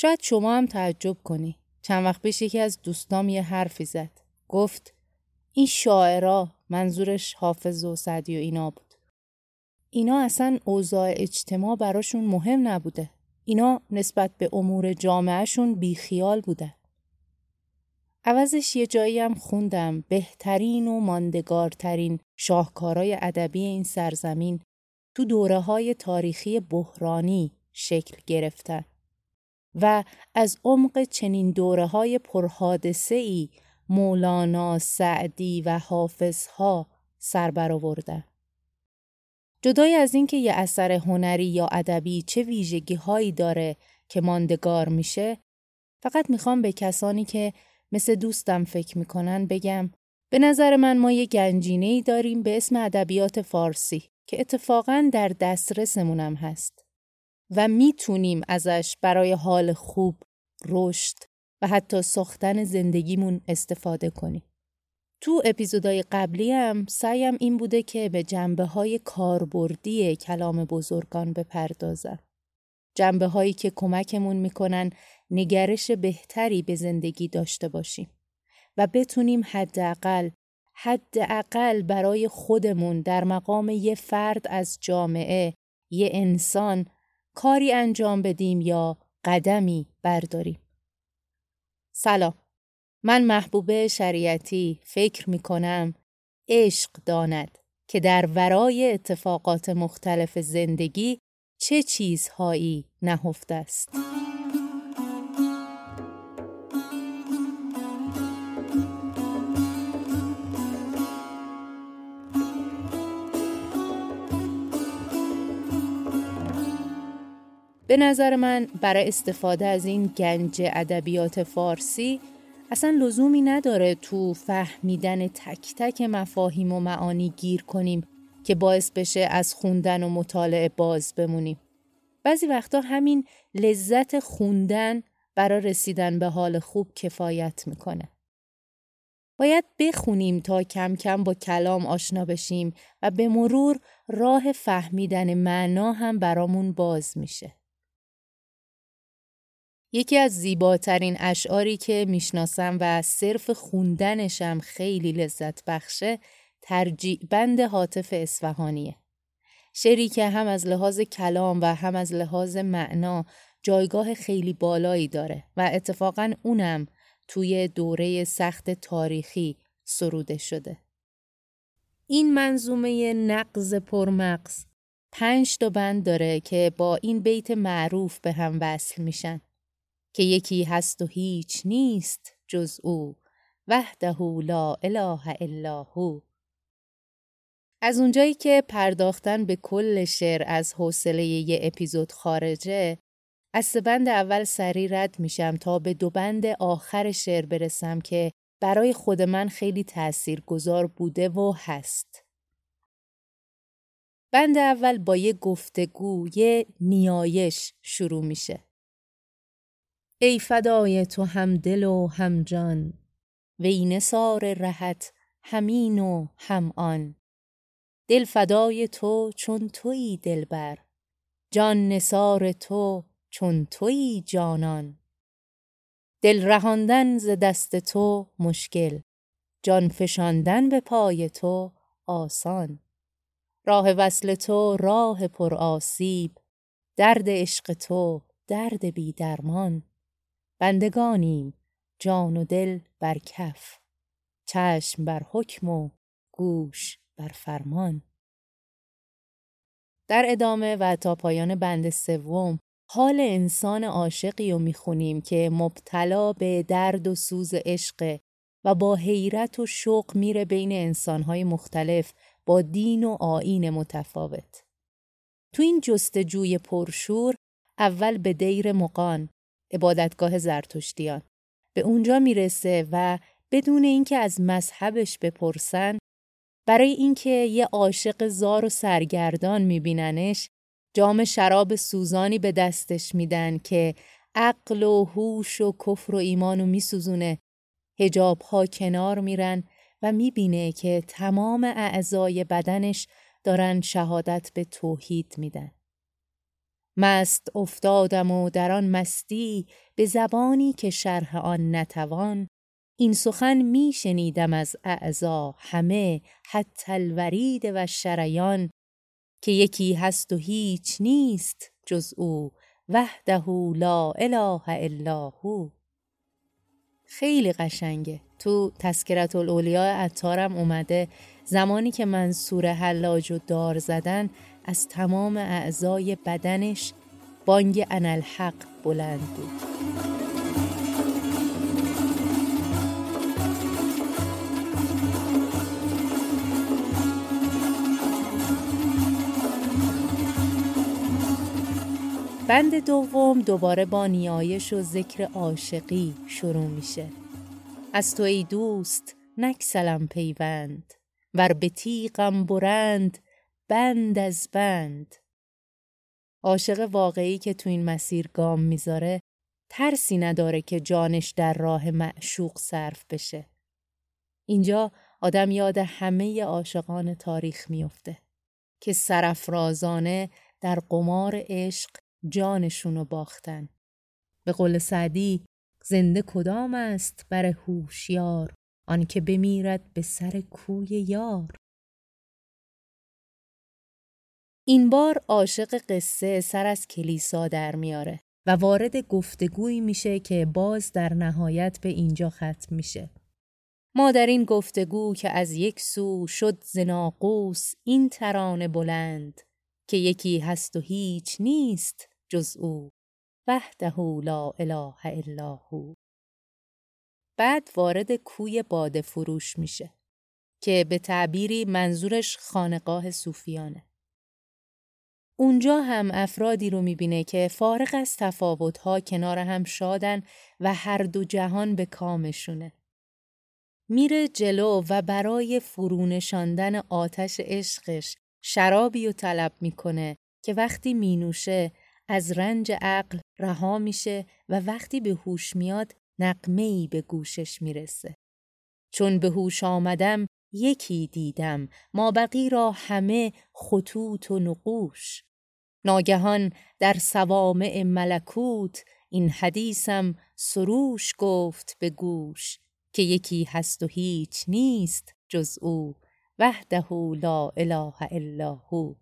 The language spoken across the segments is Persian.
شاید شما هم تعجب کنی. چند وقت پیش یکی از دوستام یه حرفی زد. گفت این شاعرا منظورش حافظ و سعدی و اینا بود. اینا اصلا اوضاع اجتماع براشون مهم نبوده. اینا نسبت به امور جامعهشون بیخیال بوده. عوضش یه جایی هم خوندم بهترین و ماندگارترین شاهکارای ادبی این سرزمین تو دوره های تاریخی بحرانی شکل گرفتن و از عمق چنین دوره های پرحادثه ای مولانا، سعدی و حافظها سر برآوردن. جدای از اینکه یه اثر هنری یا ادبی چه ویژگی هایی داره که ماندگار میشه فقط می‌خوام به کسانی که مثل دوستم فکر می‌کنن بگم به نظر من ما یه گنجینه ای داریم به اسم ادبیات فارسی که اتفاقا در دسترسمونم هست و می‌تونیم ازش برای حال خوب، رشد و حتی ساختن زندگیمون استفاده کنیم. تو اپیزودهای قبلی هم سعیم این بوده که به جنبه های کاربردی کلام بزرگان بپردازم. جنبه هایی که کمکمون می‌کنن نگرش بهتری به زندگی داشته باشیم و بتونیم حداقل حداقل برای خودمون در مقام یه فرد از جامعه یه انسان کاری انجام بدیم یا قدمی برداریم. سلام من محبوبه شریعتی فکر می کنم عشق داند که در ورای اتفاقات مختلف زندگی چه چیزهایی نهفته است. به نظر من برای استفاده از این گنج ادبیات فارسی اصلا لزومی نداره تو فهمیدن تک تک مفاهیم و معانی گیر کنیم که باعث بشه از خوندن و مطالعه باز بمونیم. بعضی وقتا همین لذت خوندن برای رسیدن به حال خوب کفایت می‌کنه. باید بخونیم تا کم کم با کلام آشنا بشیم و به مرور راه فهمیدن معنا هم برامون باز میشه. یکی از زیباترین اشعاری که می‌شناسم و صرف خوندنشم خیلی لذت بخشه ترجیع بند حاطف اصفهانیه. شعری که هم از لحاظ کلام و هم از لحاظ معنا جایگاه خیلی بالایی داره و اتفاقا اونم توی دوره سخت تاریخی سروده شده. این منظومه نقض پرمغز پنج تا بند داره که با این بیت معروف به هم وصل میشن. که یکی هست و هیچ نیست جز او وحده لا اله الا هو از اونجایی که پرداختن به کل شعر از حوصله یه اپیزود خارجه از بند اول سری رد میشم تا به دو بند آخر شعر برسم که برای خود من خیلی تأثیر گذار بوده و هست. بند اول با یه گفتگو، یه نیایش شروع میشه. ای فدای تو هم دل و هم جان وی نثار رهت همین و هم آن. دل فدای تو چون تویی دلبر جان نثار تو چون تویی جانان. دل رهاندن ز دست تو مشکل جان فشاندن به پای تو آسان. راه وصل تو راه پر آسیب درد عشق تو درد بی درمان بندگانیم جان و دل بر کف چشم بر حکم و گوش بر فرمان در ادامه و تا پایان بند سوم حال انسان عاشقی رو می‌خونیم که مبتلا به درد و سوز عشق و با حیرت و شوق میره بین انسانهای مختلف با دین و آین متفاوت. تو این جستجوی پرشور اول به دیر مقان عبادتگاه زرتشتیان. به اونجا می‌رسه و بدون اینکه از مذهبش بپرسن برای اینکه یه عاشق زار و سرگردان میبیننش جام شراب سوزانی به دستش میدن که عقل و هوش و کفر و ایمانو میسوزونه. هجاب ها کنار میرن و می‌بینه که تمام اعضای بدنش دارن شهادت به توحید میدن. مست افتادم و در آن مستی به زبانی که شرح آن نتوان این سخن می شنیدم از اعضا همه حتی الورید و شریان که یکی هست و هیچ نیست جز او وحده لا اله الا هو. خیلی قشنگه. تو تذکرت الاولیاء عطارم اومده زمانی که منصور حلاج و دار زدن از تمام اعضای بدنش بانگ انالحق بلند بود. بند دوم دوباره با نیایش و ذکر عاشقی شروع میشه. از تو ای دوست نکسلم پیوند. ور به تیغم برند بند از بند. عاشق واقعی که تو این مسیر گام می‌ذاره ترسی نداره که جانش در راه معشوق صرف بشه. اینجا آدم یاد همه عاشقان تاریخ میفته که سرفرازانه در قمار عشق جانشونو باختن. به قول سعدی زنده کدام است بر هوشیار؟ آنکه بمیرد به سر کوی یار. این بار عاشق قصه سر از کلیسا در میاره و وارد گفتگویی میشه که باز در نهایت به اینجا ختم میشه. ما در این گفتگو که از یک سو شد زناقوس این ترانه بلند که یکی هست و هیچ نیست جز او وحده لا اله الا هو بعد وارد کوی باده فروش میشه که به تعبیری منظورش خانقاه صوفیانه. اونجا هم افرادی رو می‌بینه که فارغ از تفاوتها کنار هم شادن و هر دو جهان به کامشونه. میره جلو و برای فرونشاندن آتش عشقش شرابی و طلب می‌کنه که وقتی مینوشه از رنج عقل رها میشه و وقتی به هوش میاد نقمه‌ای به گوشش می‌رسه. چون به هوش آمدم یکی دیدم ما بقی را همه خطوط و نقوش ناگهان در سوامع ملکوت این حدیثم سروش گفت به گوش که یکی هست و هیچ نیست جز او وحده لا اله الا هو.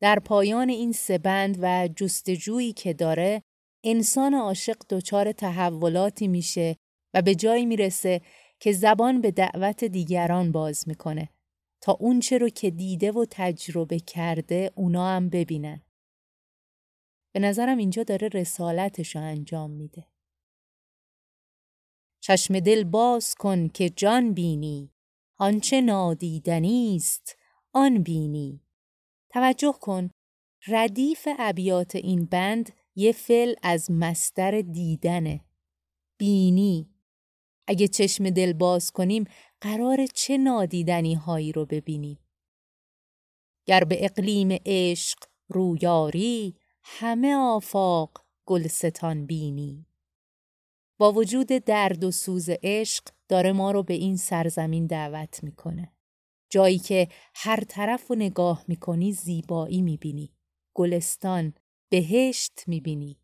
در پایان این سه بند و جستجویی که داره انسان عاشق دچار تحولاتی میشه و به جایی می‌رسه که زبان به دعوت دیگران باز می‌کنه. تا اونچه رو که دیده و تجربه کرده اونا هم ببینن. به نظرم اینجا داره رسالتش رو انجام میده. چشم دل باز کن که جان بینی آنچه نادیدنی است آن بینی توجه کن ردیف ابیات این بند یه فعل از مستر دیدنه بینی اگه چشم دل باز کنیم قرار چه نادیدنی هایی رو ببینیم؟ گر به اقلیم عشق رویاری همه آفاق گلستان بینی. با وجود درد و سوز عشق داره ما رو به این سرزمین دعوت می‌کنه. جایی که هر طرف و نگاه می‌کنی زیبایی می‌بینی. گلستان بهشت می‌بینی.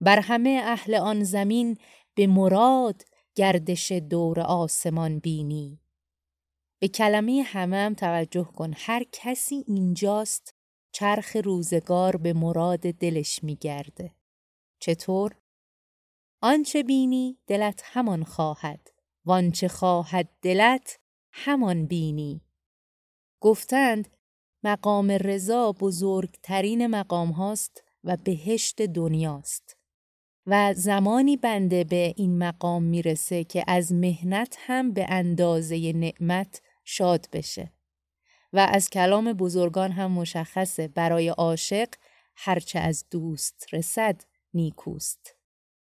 بر همه اهل آن زمین به مراد گردش دور آسمان بینی. به کلمه همه هم توجه کن. هر کسی اینجاست چرخ روزگار به مراد دلش میگرده. چطور؟ آنچه بینی دلت همان خواهد وانچه خواهد دلت همان بینی. گفتند مقام رضا بزرگترین مقام هاست و بهشت دنیاست. و زمانی بنده به این مقام می‌رسه که از مهنت هم به اندازه نعمت شاد بشه. و از کلام بزرگان هم مشخصه برای عاشق هرچه از دوست رسد نیکوست.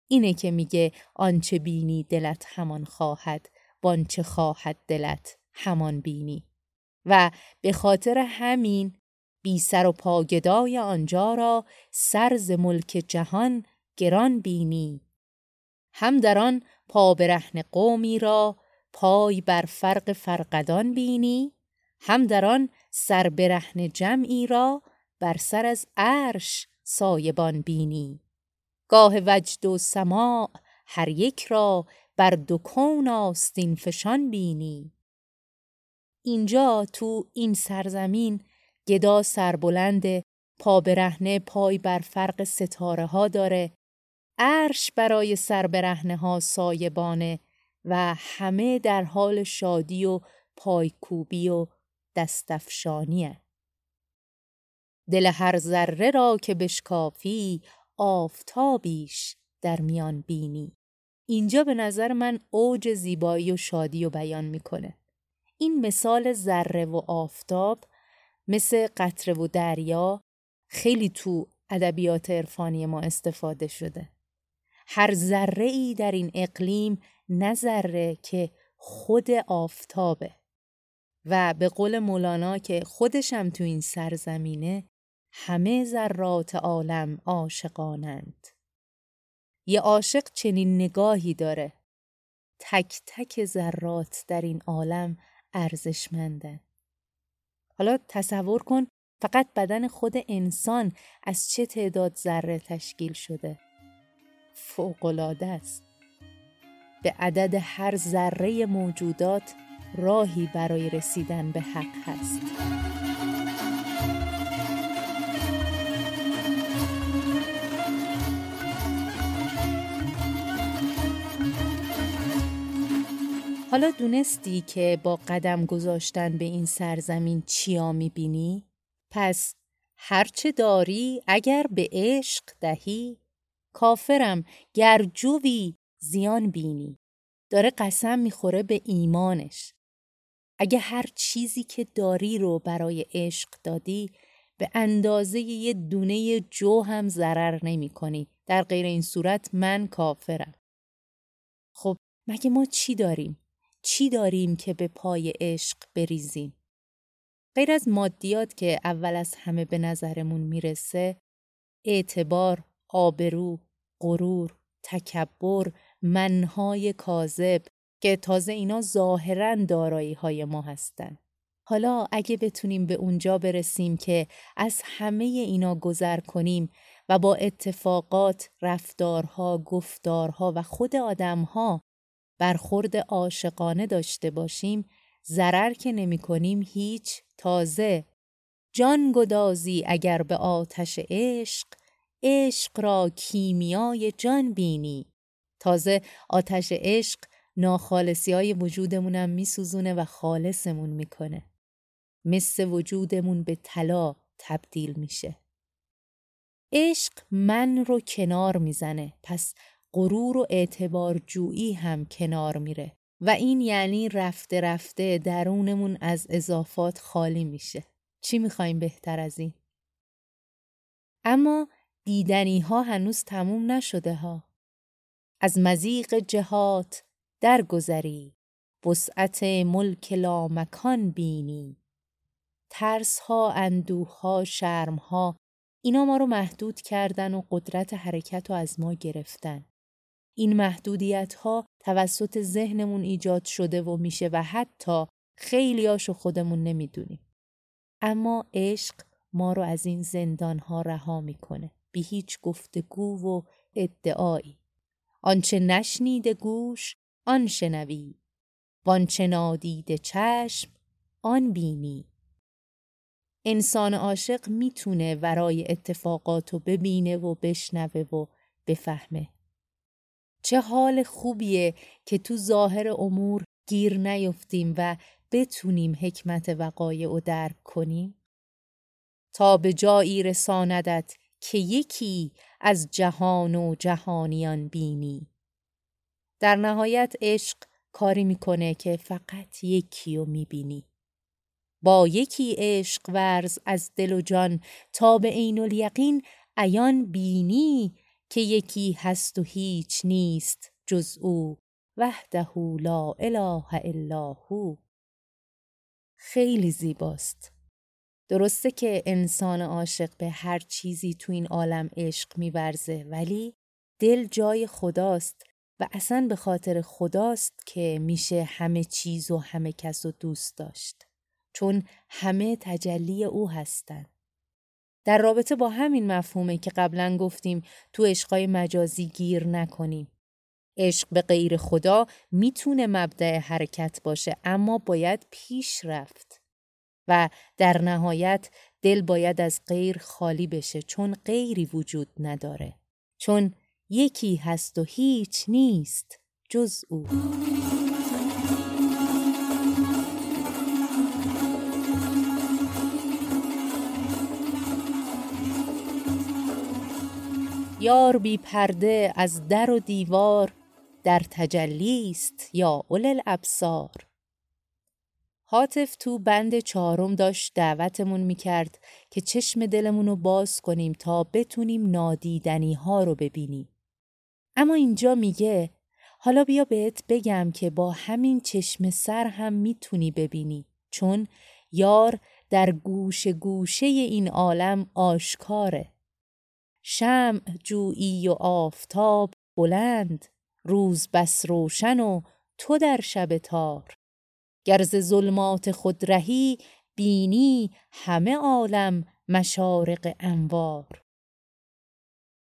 اینه که میگه آنچه بینی دلت همان خواهد وانچه خواهد دلت همان بینی. و به خاطر همین بی سر و پاگدای آنجا را سرز ملک جهان گران بینی. هم در آن پا برهن قومی را پای بر فرق فرقدان بینی. هم در آن سر برهن جمعی را بر سر از عرش سایبان بینی. گاه وجد و سماع هر یک را بر دو کون آستین فشان بینی. اینجا تو این سرزمین گدا سربلند پا برهنه پای بر فرق ستاره ها داره. عرش برای سر برهنه ها سایبانه و همه در حال شادی و پایکوبی و دستفشانیه دل هر ذره را که بشکافی آفتابیش در میان بینی. اینجا به نظر من اوج زیبایی و شادی و بیان می‌کنه. این مثال ذره و آفتاب مثل قطره و دریا خیلی تو ادبیات عرفانی ما استفاده شده. هر ذره ای در این اقلیم نه ذره که خود آفتابه. و به قول مولانا که خودشم تو این سرزمینه همه ذرات عالم عاشقانند. یه عاشق چنین نگاهی داره. تک تک ذرات در این عالم ارزشمندن حالا تصور کن فقط بدن خود انسان از چه تعداد ذره تشکیل شده؟ فوقالعاده است به عدد هر ذره موجودات راهی برای رسیدن به حق هست حالا دونستی که با قدم گذاشتن به این سرزمین چیا می‌بینی؟ پس هرچه داری اگر به عشق دهی کافرم گر جوی زیان بینی داره قسم می‌خوره به ایمانش اگه هر چیزی که داری رو برای عشق دادی به اندازه یه دونه جو هم ضرر نمی کنی. در غیر این صورت من کافرم. خب مگه ما چی داریم؟ چی داریم که به پای عشق بریزیم؟ غیر از مادیات که اول از همه به نظرمون می‌رسه اعتبار، آبرو، غرور، تکبر، منهای کاذب که تازه اینا ظاهرا دارایی های ما هستن. حالا اگه بتونیم به اونجا برسیم که از همه اینا گذر کنیم و با اتفاقات، رفتارها، گفتارها و خود آدمها برخورد عاشقانه داشته باشیم ضرر که نمی کنیم هیچ تازه جان گدازی اگر به آتش عشق عشق را کیمیای جان بینی. تازه آتش عشق ناخالصی های وجودمونم میسوزونه و خالصمون می‌کنه. مثل وجودمون به طلا تبدیل میشه. عشق من رو کنار می‌زنه پس غرور و اعتبار جویی هم کنار میره و این یعنی رفته رفته درونمون از اضافات خالی میشه. چی می‌خوایم بهتر از این؟ اما دیدنی ها هنوز تموم نشده ها از مزیق جهات درگذری وسعت ملک لامکان بینی. ترس ها اندوه ها شرم ها اینا ما رو محدود کردن و قدرت حرکت رو از ما گرفتن. این محدودیت ها توسط ذهنمون ایجاد شده و میشه و حتی خیلیاشو خودمون نمی‌دونیم. اما عشق ما رو از این زندان ها رها می‌کنه. بی هیچ گفتگو و ادعایی. آنچه نشنیده گوش آن شنوی. وانچه نادیده چشم آن بینی. انسان عاشق می‌تونه ورای اتفاقات رو ببینه و بشنوه و بفهمه. چه حال خوبیه که تو ظاهر امور گیر نیفتیم و بتونیم حکمت وقایع و درک کنیم. تا به جایی رساندت که یکی از جهان و جهانیان بینی. در نهایت عشق کاری می‌کنه که فقط یکی رو می‌بینی. با یکی عشق ورز از دل و جان تا به عین الیقین عیان بینی که یکی هست و هیچ نیست جز او وحده لا اله الا هو. خیلی زیباست. درسته که انسان عاشق به هر چیزی تو این عالم عشق میورزه ولی دل جای خداست و اصلا به خاطر خداست که میشه همه چیز و همه کس و دوست داشت. چون همه تجلی او هستند. در رابطه با همین مفهومه که قبلا گفتیم تو عشقای مجازی گیر نکنیم. عشق به غیر خدا می‌تونه مبدع حرکت باشه اما باید پیش رفت. و در نهایت دل باید از غیر خالی بشه چون غیری وجود نداره. چون یکی هست و هیچ نیست جز او. یار بی پرده از در و دیوار در تجلی است یا اول الابصار حاطف تو بند چهارم داشت دعوتمون می‌کرد که چشم دلمون رو باز کنیم تا بتونیم نادیدنی ها رو ببینیم. اما اینجا میگه حالا بیا بهت بگم که با همین چشم سر هم می‌تونی ببینی چون یار در گوش گوشه این عالم آشکاره. شمع جویی و آفتاب بلند روز بس روشن و تو در شب تار گرز ظلمات خود رهی بینی همه عالم مشارق انوار.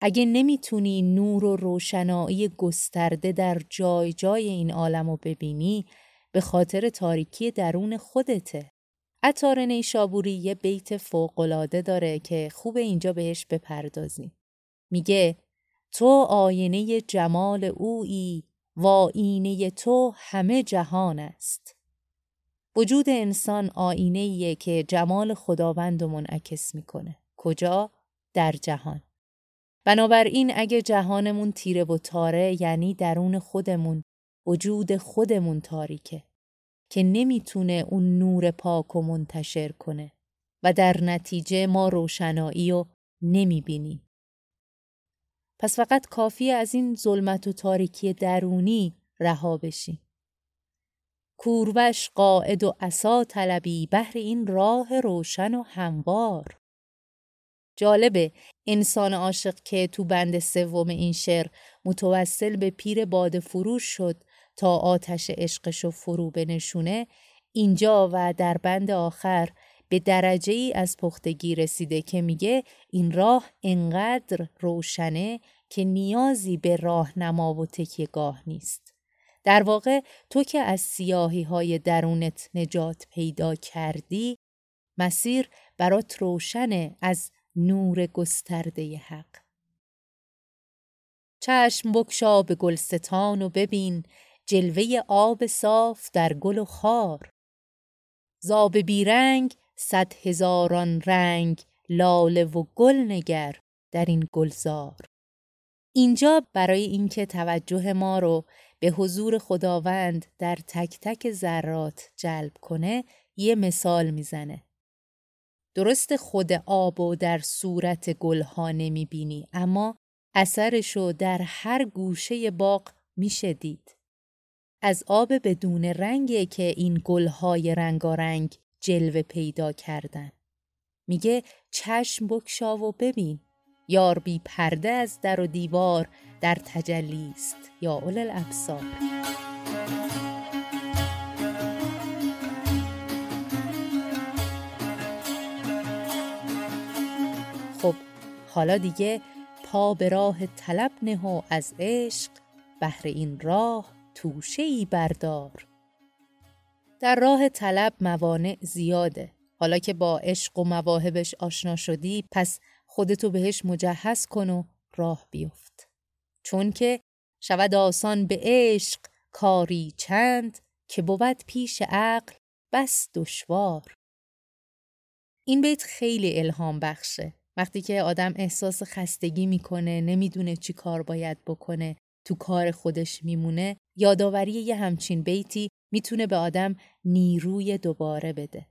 اگه نمی‌تونی نور و روشنایی گسترده در جای جای این عالم رو ببینی به خاطر تاریکی درون خودته. عطار نیشابوری یه بیت فوقلاده داره که خوب اینجا بهش بپردازیم میگه تو آینه جمال اویی و آینه تو همه جهان است. وجود انسان آینه که جمال خداوند و منعکس می‌کنه. کجا? در جهان. بنابراین اگه جهانمون تیره و تاره یعنی درون خودمون وجود خودمون تاریکه که نمی‌تونه اون نور پاک و منتشر کنه و در نتیجه ما روشنایی رو نمی‌بینیم پس فقط کافی از این ظلمت و تاریکی درونی رها بشیم. کوربش قاعد و عصا طلبی بهر این راه روشن و هموار. جالبه انسان عاشق که تو بند سوم این شعر متوسل به پیر باد فروش شد تا آتش عشقش و فرو بنشونه اینجا و در بند آخر به درجه ای از پختگی رسیده که میگه این راه انقدر روشنه که نیازی به راهنما و تکیهگاه نیست. در واقع تو که از سیاهی های درونت نجات پیدا کردی مسیر برات روشنه از نور گسترده حق. چشم بکشا به گلستان و ببین جلوه آب صاف در گل و خار. زاب بیرنگ صد هزاران رنگ لاله و گل نگر در این گلزار اینجا برای اینکه توجه ما رو به حضور خداوند در تک تک ذرات جلب کنه یه مثال می‌زنه. درست خود آب و در صورت گلها نمی‌بینی اما اثرشو در هر گوشه باغ میشه دید. از آب بدون رنگه که این گلهای رنگارنگ جلوه پیدا کردن. میگه چشم بکشا و ببین. یار بی پرده از در و دیوار در تجلی است یا اول الابصار خب حالا دیگه پا به راه طلب نه و از عشق بهر این راه توشه ای بردار در راه طلب موانع زیاده. حالا که با عشق و مواهبش آشنا شدی پس خودتو بهش مجهز کن و راه بیفت. چون که شود آسان به عشق کاری چند که بود پیش عقل بس دشوار. این بیت خیلی الهام بخشه. وقتی که آدم احساس خستگی می‌کنه نمی‌دونه چی کار باید بکنه تو کار خودش میمونه یادآوری یه همچین بیتی می‌تونه به آدم نیروی دوباره بده.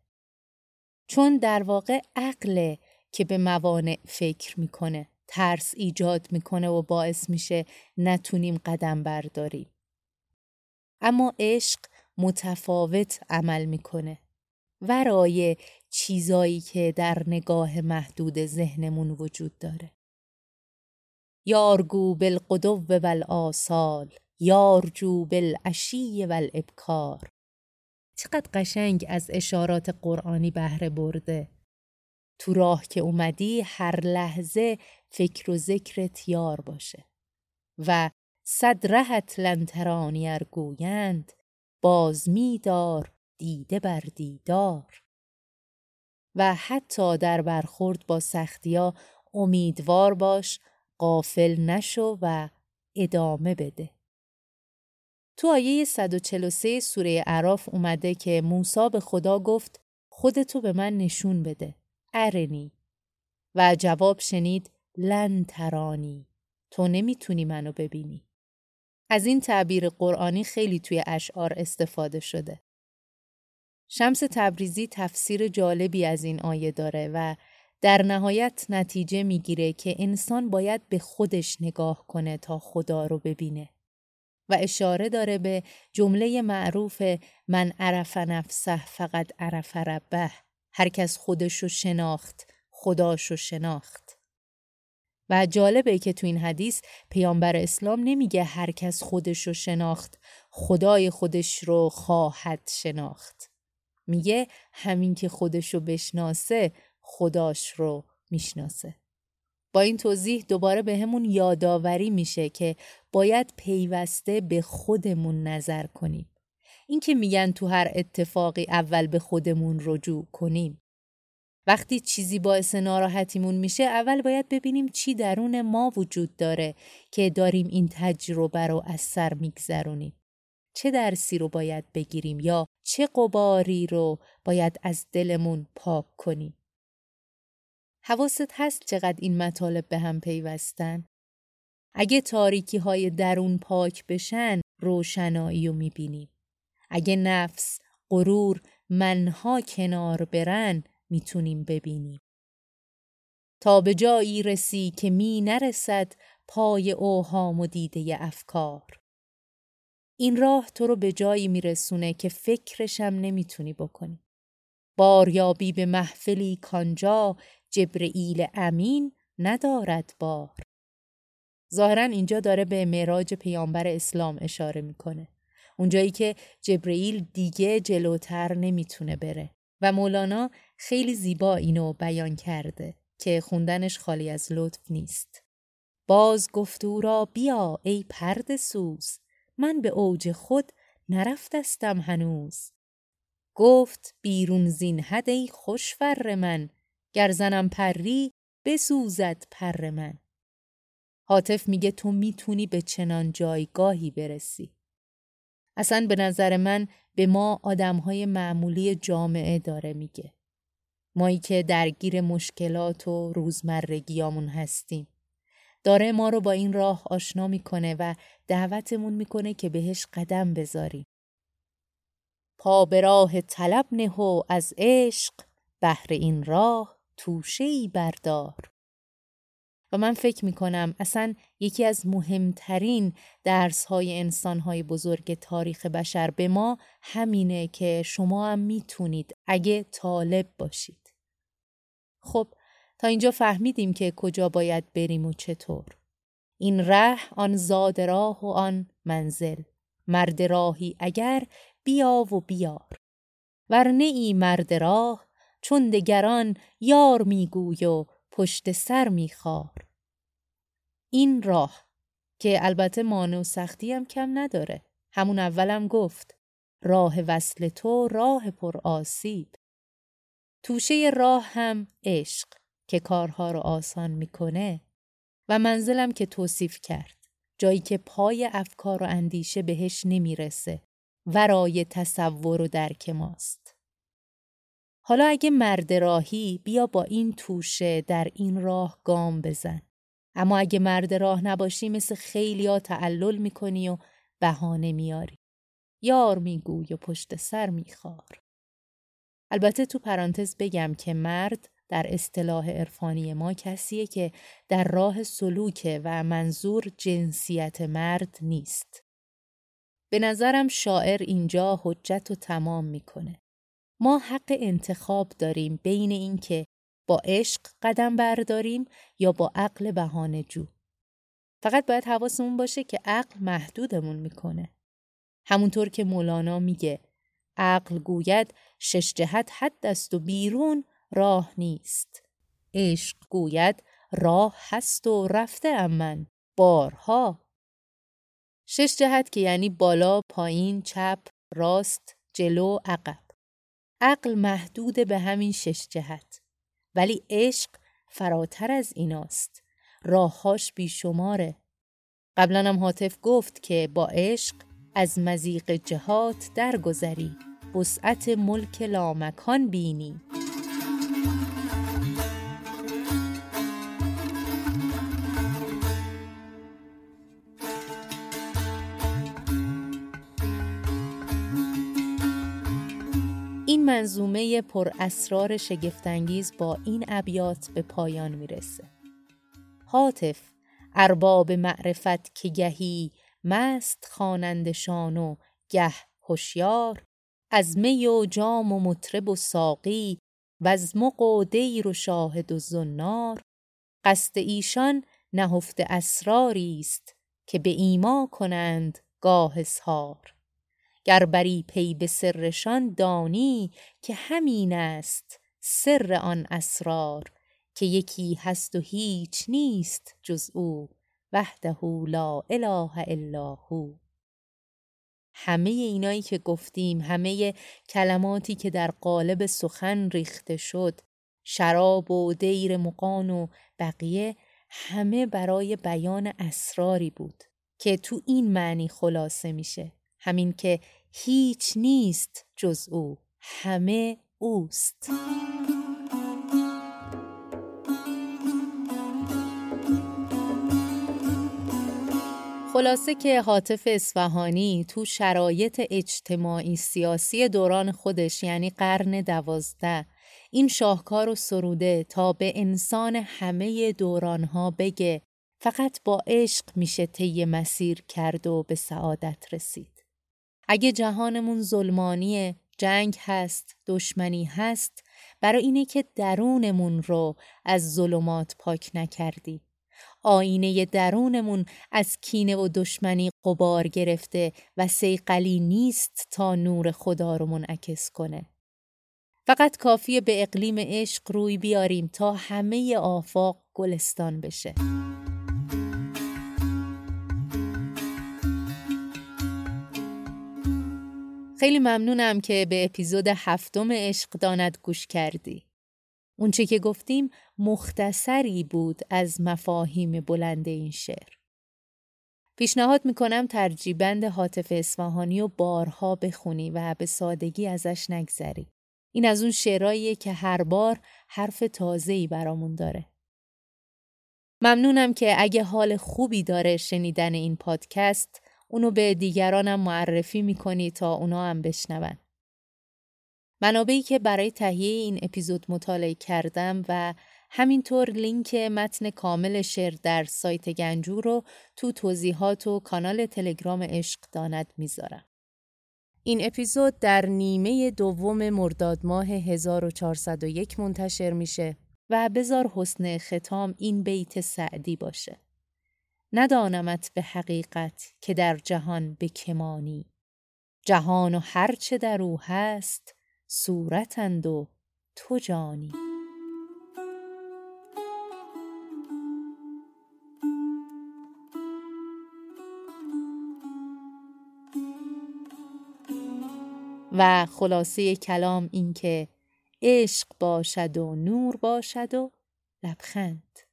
چون در واقع عقله که به موانع فکر می‌کنه. ترس ایجاد می‌کنه و باعث میشه نتونیم قدم برداریم. اما عشق متفاوت عمل می‌کنه. ورای چیزایی که در نگاه محدود ذهنمون وجود داره. یارگو بالقدو و آسال یارجو بالعشی و الابکار چقدر قشنگ از اشارات قرآنی بهره برده تو راه که اومدی هر لحظه فکر و ذکرت یار باشه. و صد رهت لنترانی ارگویند باز میدار دیده بر دیدار. و حتی در برخورد با سختیا امیدوار باش قافل نشو و ادامه بده. تو آیه 143 سوره عراف اومده که موسی به خدا گفت خودتو به من نشون بده. ارنی. و جواب شنید لن ترانی. تو نمی‌تونی منو ببینی. از این تعبیر قرآنی خیلی توی اشعار استفاده شده. شمس تبریزی تفسیر جالبی از این آیه داره و در نهایت نتیجه می‌گیره که انسان باید به خودش نگاه کنه تا خدا رو ببینه. و اشاره داره به جمله معروف من عرف نفسه فقط عرف ربه هر کس خودش رو شناخت خداش رو شناخت. و جالبه که تو این حدیث پیامبر اسلام نمیگه هر کس خودش رو شناخت خدای خودش رو خواهد شناخت. میگه همین که خودش رو بشناسه خداش رو می‌شناسه. با این توضیح دوباره به همون یادآوری میشه که باید پیوسته به خودمون نظر کنیم. این که میگن تو هر اتفاقی اول به خودمون رجوع کنیم. وقتی چیزی باعث ناراحتیمون میشه اول باید ببینیم چی درون ما وجود داره که داریم این تجربه رو از سر میگذرونیم. چه درسی رو باید بگیریم یا چه قباری رو باید از دلمون پاک کنیم. حواست هست چقدر این مطالب به هم پیوستن؟ اگه تاریکی های درون پاک بشن روشنایی رو می‌بینیم. اگه نفس، غرور، منها کنار برن می‌تونیم ببینیم. تا به جایی رسی که می نرسد پای اوهام و دیده افکار. این راه تو رو به جایی میرسونه که فکرشم نمی‌تونی بکنی. باریابی به محفلی کانجا جبرئیل امین ندارد بار ظاهرا اینجا داره به معراج پیامبر اسلام اشاره می‌کنه اونجایی که جبرئیل دیگه جلوتر نمی‌تونه بره. و مولانا خیلی زیبا اینو بیان کرده که خوندنش خالی از لطف نیست. باز گفت او را بیا ای پرد سوز من به اوج خود نرفتستم هنوز. گفت بیرون زین حد ای خوشفر من گر زنم پری بسوزد پر من. حاطف میگه تو می‌تونی به چنان جایگاهی برسی. اصلا به نظر من به ما آدمهای معمولی جامعه داره میگه. مایی که درگیر مشکلات و روزمرگیامون هستیم. داره ما رو با این راه آشنا می‌کنه و دعوتمون می‌کنه که بهش قدم بذاریم. پا به راه طلب نه و از عشق بهر این راه توشه ای بردار. من فکر می کنم اصلا یکی از مهمترین درس های انسان های بزرگ تاریخ بشر به ما همینه که شما هم می‌تونید اگه طالب باشید. خب تا اینجا فهمیدیم که کجا باید بریم و چطور. این ره آن زاد راه و آن منزل. مرد راهی اگر بیا و بیار. ورنه ای مرد راه چون دگران یار میگوی و پشت سر میخوار این راه که البته مانع و سختی هم کم نداره. همون اولم گفت راه وصل تو راه پر آسیب. توشه راه هم عشق که کارها رو آسان می‌کنه و منزلم که توصیف کرد جایی که پای افکار و اندیشه بهش نمی‌رسه ورای تصور و درک ماست. حالا اگه مرد راهی بیا با این توشه در این راه گام بزن. اما اگه مرد راه نباشی مثل خیلی ها تعلل می‌کنی و بهانه میاری. یار میگوی و پشت سر میخوار. البته تو پرانتز بگم که مرد در اصطلاح عرفانی ما کسیه که در راه سلوکه و منظور جنسیت مرد نیست. به نظرم شاعر اینجا حجت و تمام می‌کنه. ما حق انتخاب داریم بین اینکه با عشق قدم برداریم یا با عقل بهانه جو. فقط باید حواسمون باشه که عقل محدودمون می‌کنه. همونطور که مولانا میگه عقل گوید شش جهت حد است و بیرون راه نیست. عشق گوید راه هست و رفته ام من بارها شش جهت که یعنی بالا پایین چپ راست جلو عقب عقل محدود به همین شش جهت. ولی عشق فراتر از ایناست. راههاش بیشماره. قبلا هم حاطف گفت که با عشق از مزیق جهات درگذری. وسعت ملک لامکان بینی. منظومه پر اسرار شگفتانگیز با این ابیات به پایان می‌رسه. حاطف ارباب معرفت که گهی مست خوانندشان و گه هوشیار از می و جام و مطرب و ساقی و از مق و دیر و شاهد و زنار قصد ایشان نهفته اسراری است که به ایما کنند گاه اظهار گر بری پی به سرشان دانی که همین است سر آن اسرار که یکی هست و هیچ نیست جز او وحده لا اله الا هو. همه اینایی که گفتیم همه کلماتی که در قالب سخن ریخته شد شراب و دیر مقان و بقیه همه برای بیان اسراری بود که تو این معنی خلاصه میشه. همین که هیچ نیست جز او همه اوست خلاصه که حاطف اصفهانی تو شرایط اجتماعی سیاسی دوران خودش یعنی قرن دوازده این شاهکار و سروده تا به انسان همه دورانها بگه فقط با عشق میشه طی مسیر کرد و به سعادت رسید. اگه جهانمون ظلمانی جنگ هست، دشمنی هست، برای اینه که درونمون رو از ظلمات پاک نکردیم. آینه درونمون از کینه و دشمنی قبار گرفته و سیقلی نیست تا نور خدا رو منعکس کنه. فقط کافیه به اقلیم عشق روی بیاریم تا همه آفاق گلستان بشه. خیلی ممنونم که به اپیزود هفتم عشق داند گوش کردی. اونچه که گفتیم مختصری بود از مفاهیم بلند این شعر. پیشنهاد می‌کنم ترجیبند حاطف اصفهانی و بارها بخونی و به سادگی ازش نگذری. این از اون شعرهاییه که هر بار حرف تازه‌ای برامون داره. ممنونم که اگه حال خوبی داره شنیدن این پادکست اونو به دیگرانم معرفی می‌کنی تا اونا هم بشنون. منابعی که برای تهیه این اپیزود مطالعه کردم و همینطور لینک متن کامل شعر در سایت گنجو رو تو توضیحات و کانال تلگرام عشق داند می‌ذارم. این اپیزود در نیمه دوم مرداد ماه 1401 منتشر میشه و بزار حسن ختام این بیت سعدی باشه. ندانمت به حقیقت که در جهان به کمانی جهان و هرچه در او هست صورتند و تو جانی. و خلاصه کلام این که عشق باشد و نور باشد و لبخند.